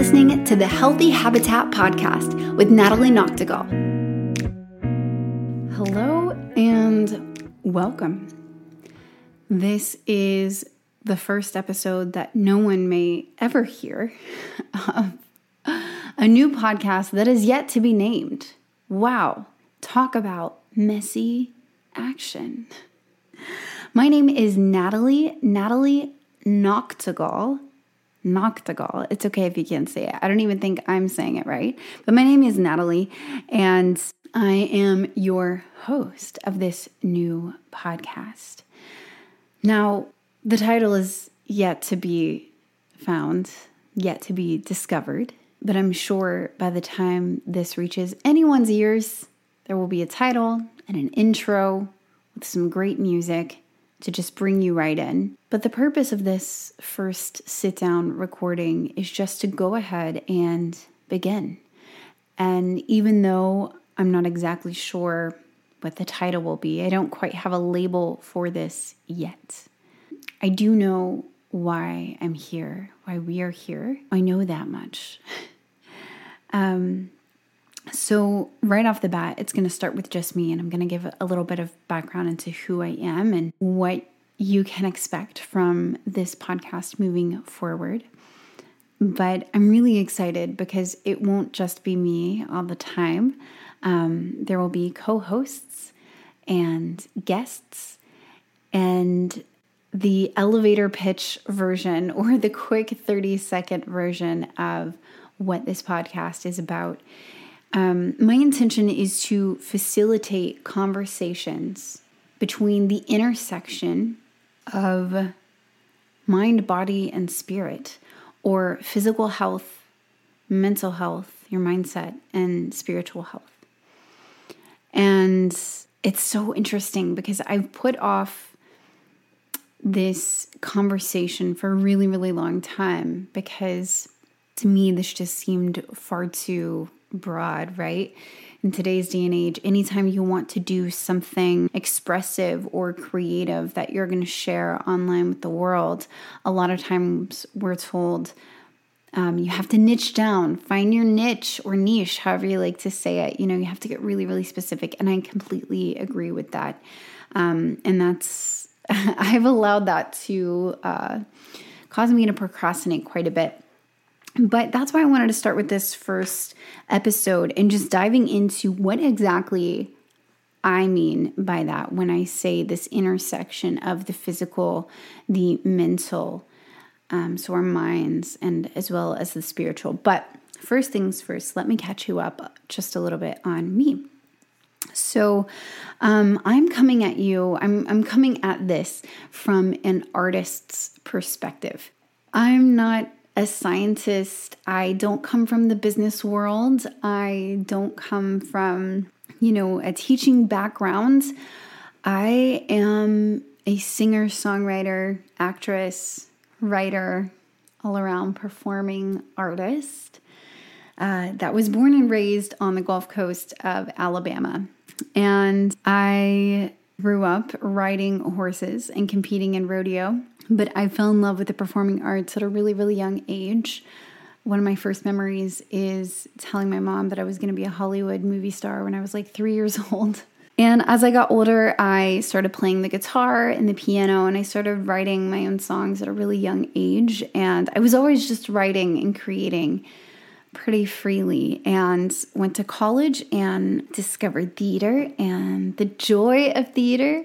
listening to the Healthy Habitat Podcast with Natalie Noctegal. Hello and welcome. This is the first episode that no one may ever hear of a new podcast that is yet to be named. Wow, talk about messy action. My name is Natalie, Natalie Noctegal. Noctegal. It's okay if you can't say it. I don't even think I'm saying it right. But my name is Natalie, and I am your host of this new podcast. Now, the title is yet to be found, yet to be discovered, but I'm sure by the time this reaches anyone's ears, there will be a title and an intro with some great music to just bring you right in. But the purpose of this first sit down recording is just to go ahead and begin. And even though I'm not exactly sure what the title will be, I don't quite have a label for this yet. I do know why I'm here, why we are here. I know that much. um, so, right off the bat, it's going to start with just me, and I'm going to give a little bit of background into who I am and what you can expect from this podcast moving forward. But I'm really excited because it won't just be me all the time. Um, there will be co hosts and guests, and the elevator pitch version or the quick 30 second version of what this podcast is about um, my intention is to facilitate conversations between the intersection of mind, body, and spirit, or physical health, mental health, your mindset, and spiritual health. And it's so interesting because I've put off this conversation for a really, really long time because to me, this just seemed far too broad, right? In today's day and age, anytime you want to do something expressive or creative that you're going to share online with the world, a lot of times we're told um, you have to niche down, find your niche or niche, however you like to say it. You know, you have to get really, really specific. And I completely agree with that. Um, and that's, I've allowed that to uh, cause me to procrastinate quite a bit. But that's why I wanted to start with this first episode and just diving into what exactly I mean by that when I say this intersection of the physical, the mental, um, so our minds, and as well as the spiritual. But first things first, let me catch you up just a little bit on me. So, um, I'm coming at you, I'm, I'm coming at this from an artist's perspective. I'm not a scientist. I don't come from the business world. I don't come from, you know, a teaching background. I am a singer, songwriter, actress, writer, all around performing artist uh, that was born and raised on the Gulf Coast of Alabama. And I grew up riding horses and competing in rodeo. But I fell in love with the performing arts at a really, really young age. One of my first memories is telling my mom that I was going to be a Hollywood movie star when I was like three years old. And as I got older, I started playing the guitar and the piano, and I started writing my own songs at a really young age. And I was always just writing and creating pretty freely and went to college and discovered theater and the joy of theater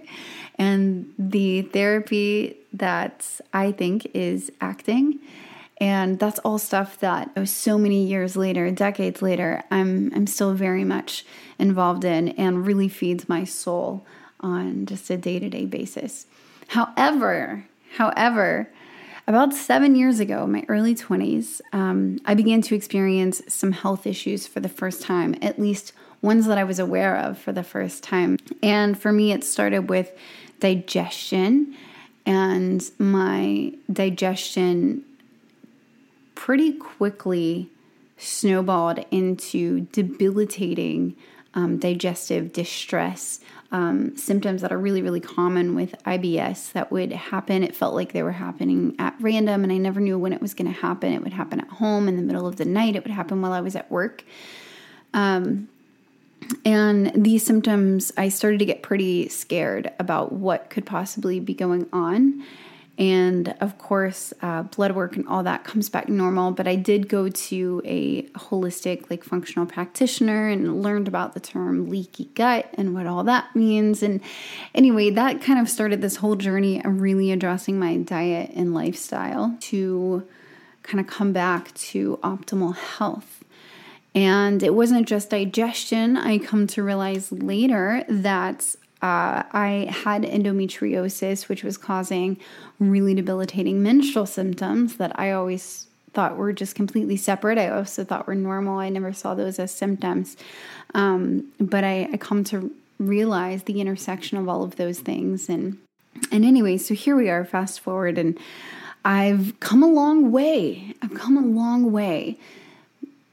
and the therapy that I think is acting. And that's all stuff that so many years later, decades later, I'm I'm still very much involved in and really feeds my soul on just a day-to-day basis. However, however, about seven years ago, my early 20s, um, I began to experience some health issues for the first time, at least ones that I was aware of for the first time. And for me, it started with digestion, and my digestion pretty quickly snowballed into debilitating um, digestive distress, um, symptoms that are really, really common with IBS that would happen. It felt like they were happening at random, and I never knew when it was going to happen. It would happen at home in the middle of the night, it would happen while I was at work. Um, and these symptoms, I started to get pretty scared about what could possibly be going on. And of course, uh, blood work and all that comes back normal. But I did go to a holistic, like functional practitioner and learned about the term leaky gut and what all that means. And anyway, that kind of started this whole journey of really addressing my diet and lifestyle to kind of come back to optimal health. And it wasn't just digestion. I come to realize later that uh, I had endometriosis, which was causing really debilitating menstrual symptoms that I always thought were just completely separate. I also thought were normal. I never saw those as symptoms. Um, but I, I come to realize the intersection of all of those things. And and anyway, so here we are. Fast forward, and I've come a long way. I've come a long way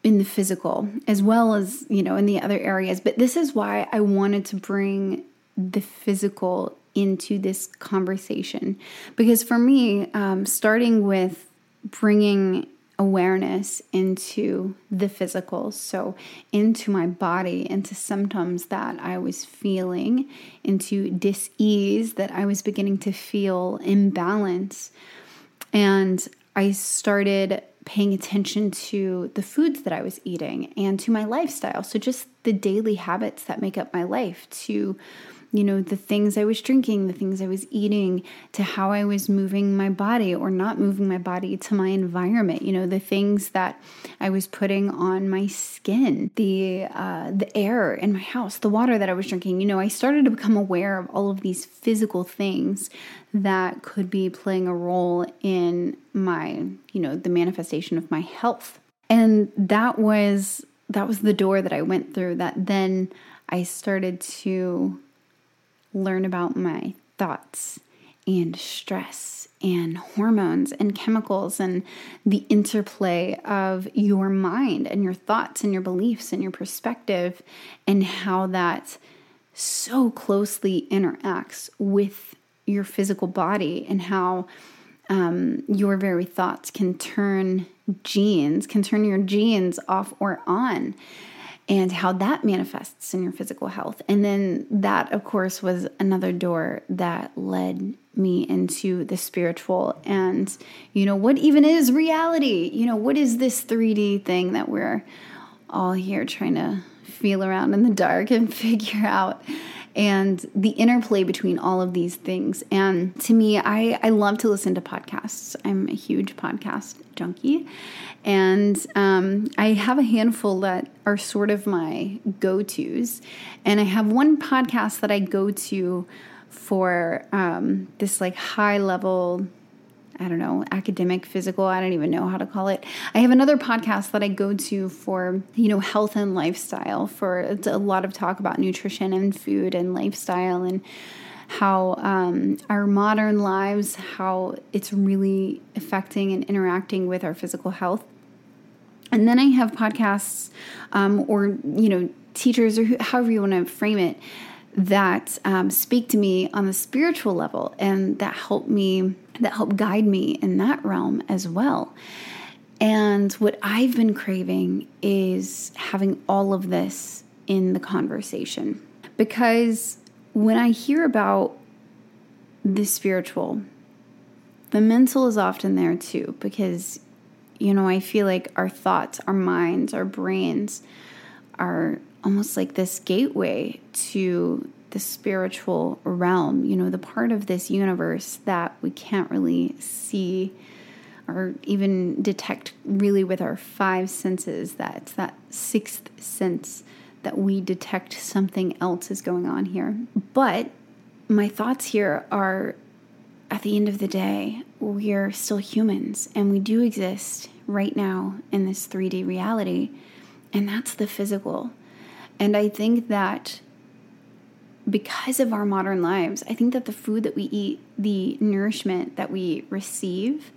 in the physical as well as you know in the other areas but this is why i wanted to bring the physical into this conversation. Because for me, um, starting with bringing awareness into the physical, so into my body, into symptoms that I was feeling, into dis ease that I was beginning to feel imbalance. And I started paying attention to the foods that I was eating and to my lifestyle. So, just the daily habits that make up my life, to you know, the things I was drinking, the things I was eating, to how I was moving my body or not moving my body, to my environment, you know, the things that I was putting on my skin, the uh, the air in my house, the water that I was drinking. You know, I started to become aware of all of these physical things that could be playing a role in my, you know, the manifestation of my health. And that was that was the door that I went through that then I started to learn about my thoughts and stress and hormones and chemicals and the interplay of your mind and your thoughts and your beliefs and your perspective and how that so closely interacts with your physical body and how um, your very thoughts can turn genes, can turn your genes off or on and how that manifests in your physical health. And then that, of course, was another door that led me into the spiritual and, you know, what even is reality? You know, what is this 3D thing that we're all here trying to feel around in the dark and figure out? And the interplay between all of these things. And to me, I, I love to listen to podcasts. I'm a huge podcast junkie. And um, I have a handful that are sort of my go tos. And I have one podcast that I go to for um, this like high level I don't know, academic, physical, I don't even know how to call it. I have another podcast that I go to for, you know, health and lifestyle, for a lot of talk about nutrition and food and lifestyle and how um, our modern lives, how it's really affecting and interacting with our physical health. And then I have podcasts um, or, you know, teachers or however you want to frame it that um, speak to me on the spiritual level and that help me that help guide me in that realm as well. And what i've been craving is having all of this in the conversation. Because when i hear about the spiritual the mental is often there too because you know i feel like our thoughts our minds our brains are almost like this gateway to the spiritual realm, you know, the part of this universe that we can't really see or even detect really with our five senses. That it's that sixth sense that we detect something else is going on here. But my thoughts here are at the end of the day, we're still humans and we do exist right now in this 3D reality, and that's the physical. And I think that because of our modern lives, I think that the food that we eat, the nourishment that we receive,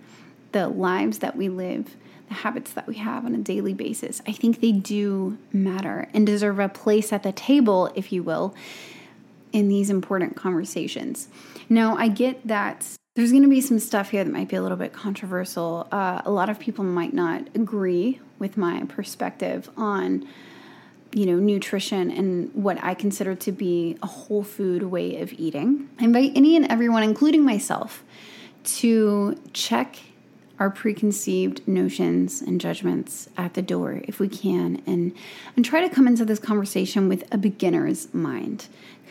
the lives that we live, the habits that we have on a daily basis, I think they do matter and deserve a place at the table, if you will, in these important conversations. Now, I get that there's going to be some stuff here that might be a little bit controversial. Uh, a lot of people might not agree with my perspective on you know nutrition and what i consider to be a whole food way of eating i invite any and everyone including myself to check our preconceived notions and judgments at the door if we can and and try to come into this conversation with a beginner's mind.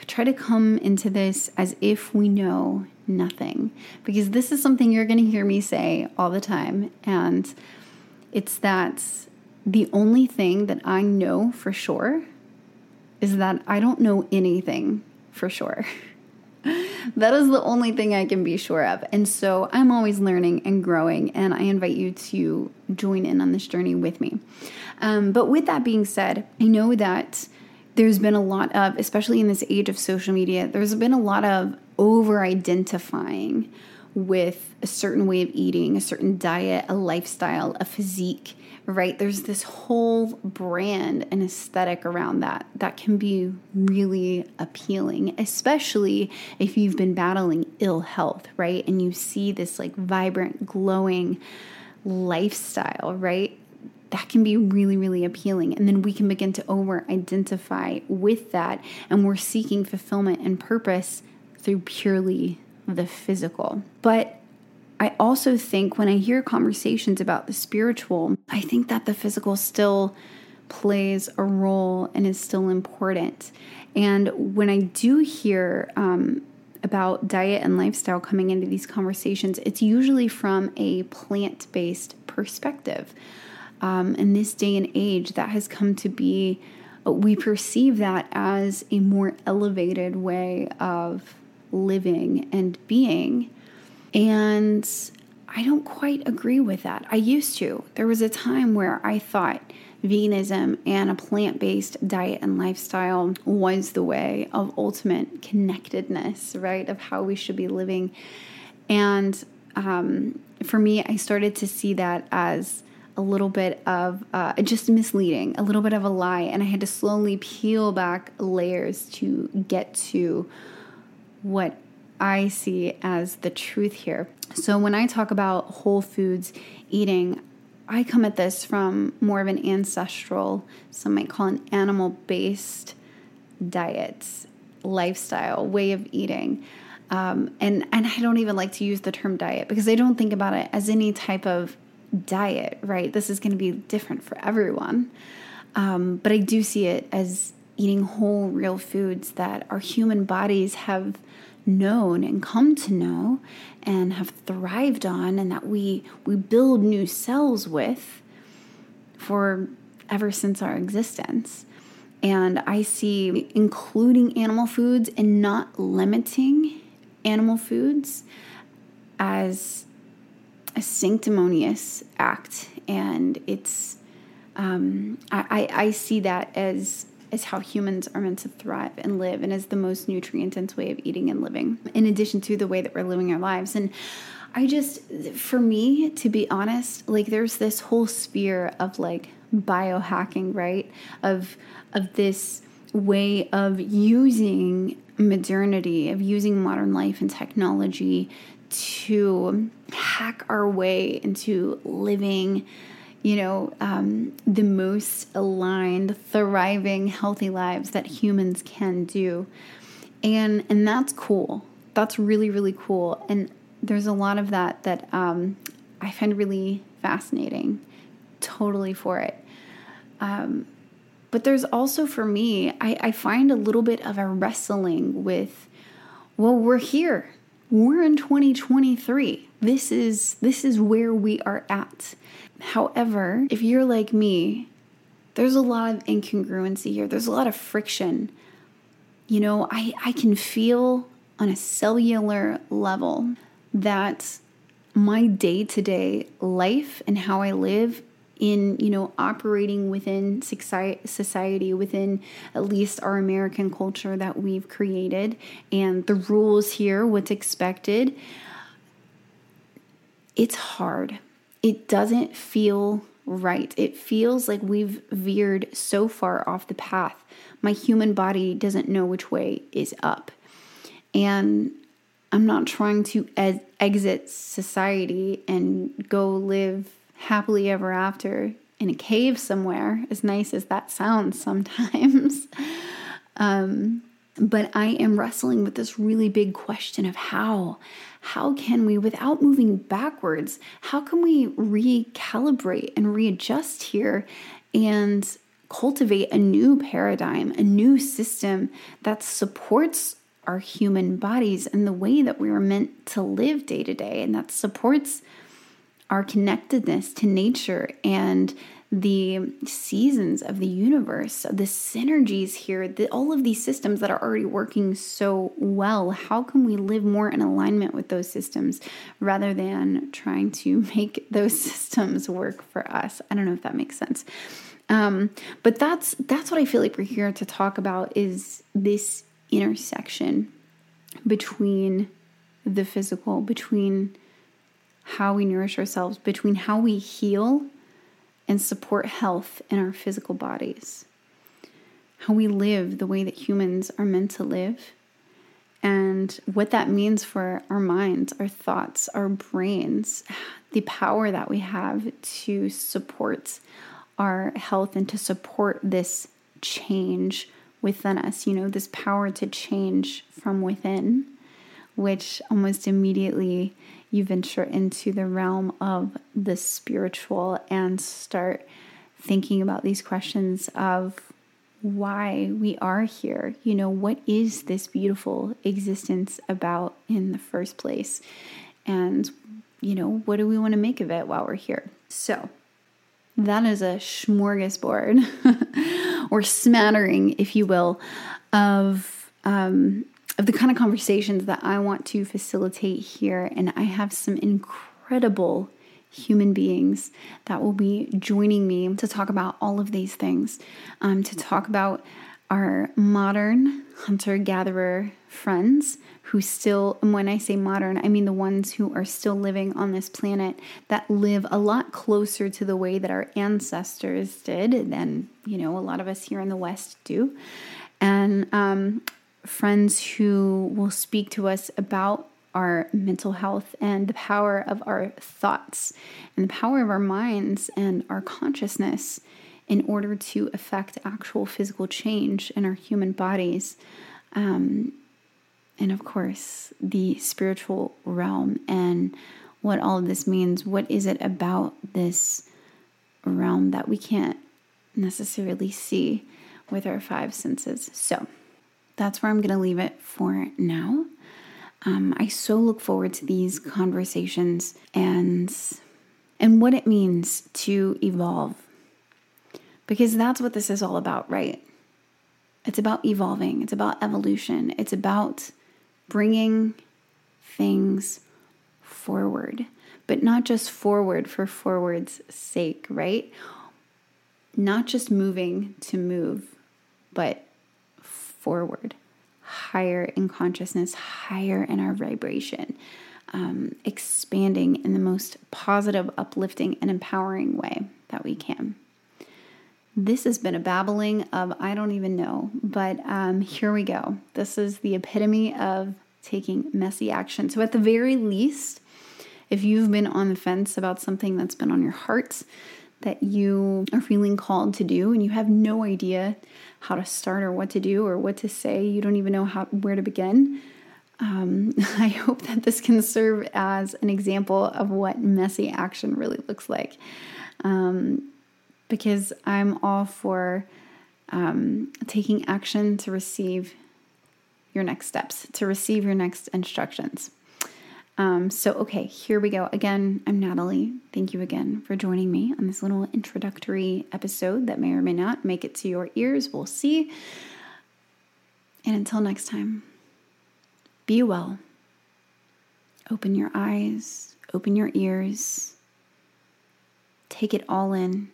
Try to come into this as if we know nothing because this is something you're going to hear me say all the time and it's that the only thing that I know for sure is that I don't know anything for sure. that is the only thing I can be sure of. And so I'm always learning and growing, and I invite you to join in on this journey with me. Um, but with that being said, I know that there's been a lot of, especially in this age of social media, there's been a lot of over identifying with a certain way of eating, a certain diet, a lifestyle, a physique right? There's this whole brand and aesthetic around that that can be really appealing, especially if you've been battling ill health, right? And you see this like vibrant, glowing lifestyle, right? That can be really, really appealing. And then we can begin to over identify with that. And we're seeking fulfillment and purpose through purely the physical. But I also think when I hear conversations about the spiritual, I think that the physical still plays a role and is still important. And when I do hear um, about diet and lifestyle coming into these conversations, it's usually from a plant based perspective. Um, in this day and age, that has come to be, we perceive that as a more elevated way of living and being. And I don't quite agree with that. I used to. There was a time where I thought veganism and a plant based diet and lifestyle was the way of ultimate connectedness, right? Of how we should be living. And um, for me, I started to see that as a little bit of uh, just misleading, a little bit of a lie. And I had to slowly peel back layers to get to what I see as the truth here. So when I talk about whole foods eating, I come at this from more of an ancestral, some might call an animal based diet, lifestyle, way of eating. Um, and, and I don't even like to use the term diet because I don't think about it as any type of diet, right? This is going to be different for everyone. Um, but I do see it as eating whole, real foods that our human bodies have known and come to know and have thrived on and that we we build new cells with for ever since our existence. And I see including animal foods and not limiting animal foods as a sanctimonious act. And it's, um, I, I, I see that as is how humans are meant to thrive and live and is the most nutrient dense way of eating and living, in addition to the way that we're living our lives. And I just, for me, to be honest, like there's this whole sphere of like biohacking, right? Of of this way of using modernity, of using modern life and technology to hack our way into living you know, um, the most aligned, thriving, healthy lives that humans can do. And, and that's cool. That's really, really cool. And there's a lot of that that um, I find really fascinating. Totally for it. Um, but there's also for me, I, I find a little bit of a wrestling with, well, we're here. We're in 2023. This is this is where we are at. However, if you're like me, there's a lot of incongruency here. There's a lot of friction. You know, I, I can feel on a cellular level that my day to day life and how I live in, you know, operating within society, within at least our American culture that we've created and the rules here, what's expected, it's hard it doesn't feel right. It feels like we've veered so far off the path. My human body doesn't know which way is up. And I'm not trying to e- exit society and go live happily ever after in a cave somewhere, as nice as that sounds sometimes. um, but I am wrestling with this really big question of how. How can we, without moving backwards, how can we recalibrate and readjust here and cultivate a new paradigm, a new system that supports our human bodies and the way that we are meant to live day to day, and that supports our connectedness to nature and the seasons of the universe, the synergies here, the, all of these systems that are already working so well. How can we live more in alignment with those systems rather than trying to make those systems work for us? I don't know if that makes sense. Um, but that's that's what I feel like we're here to talk about is this intersection between the physical, between how we nourish ourselves, between how we heal and support health in our physical bodies, how we live the way that humans are meant to live, and what that means for our minds, our thoughts, our brains, the power that we have to support our health and to support this change within us, you know, this power to change from within, which almost immediately you venture into the realm of the spiritual and start thinking about these questions of why we are here. You know, what is this beautiful existence about in the first place? And, you know, what do we want to make of it while we're here? So, that is a smorgasbord or smattering, if you will, of um, of the kind of conversations that I want to facilitate here. And I have some incredible human beings that will be joining me to talk about all of these things, um, to talk about our modern hunter gatherer friends who still, when I say modern, I mean the ones who are still living on this planet that live a lot closer to the way that our ancestors did than, you know, a lot of us here in the West do. And um, friends who will speak to us about our mental health and the power of our thoughts and the power of our minds and our consciousness in order to affect actual physical change in our human bodies. Um, and of course, the spiritual realm and what all of this means. What is it about this realm that we can't necessarily see with our five senses? So, that's where I'm going to leave it for now. Um, I so look forward to these conversations and and what it means to evolve, because that's what this is all about, right? It's about evolving. It's about evolution. It's about bringing things forward, but not just forward for forward's sake, right? Not just moving to move, but forward, higher in consciousness, higher in our vibration, um, expanding in the most positive, uplifting, and empowering way that we can. This has been a babbling of I don't even know, but um, here we go. This is the epitome of taking messy action. So, at the very least, if you've been on the fence about something that's been on your heart, that you are feeling called to do, and you have no idea how to start or what to do or what to say. You don't even know how where to begin. Um, I hope that this can serve as an example of what messy action really looks like. Um, because I'm all for um, taking action to receive your next steps, to receive your next instructions. Um, so, okay, here we go. Again, I'm Natalie. Thank you again for joining me on this little introductory episode that may or may not make it to your ears. We'll see. And until next time, be well. Open your eyes, open your ears, take it all in.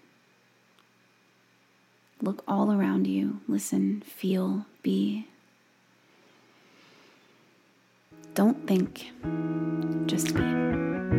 Look all around you, listen, feel, be. Don't think, just be.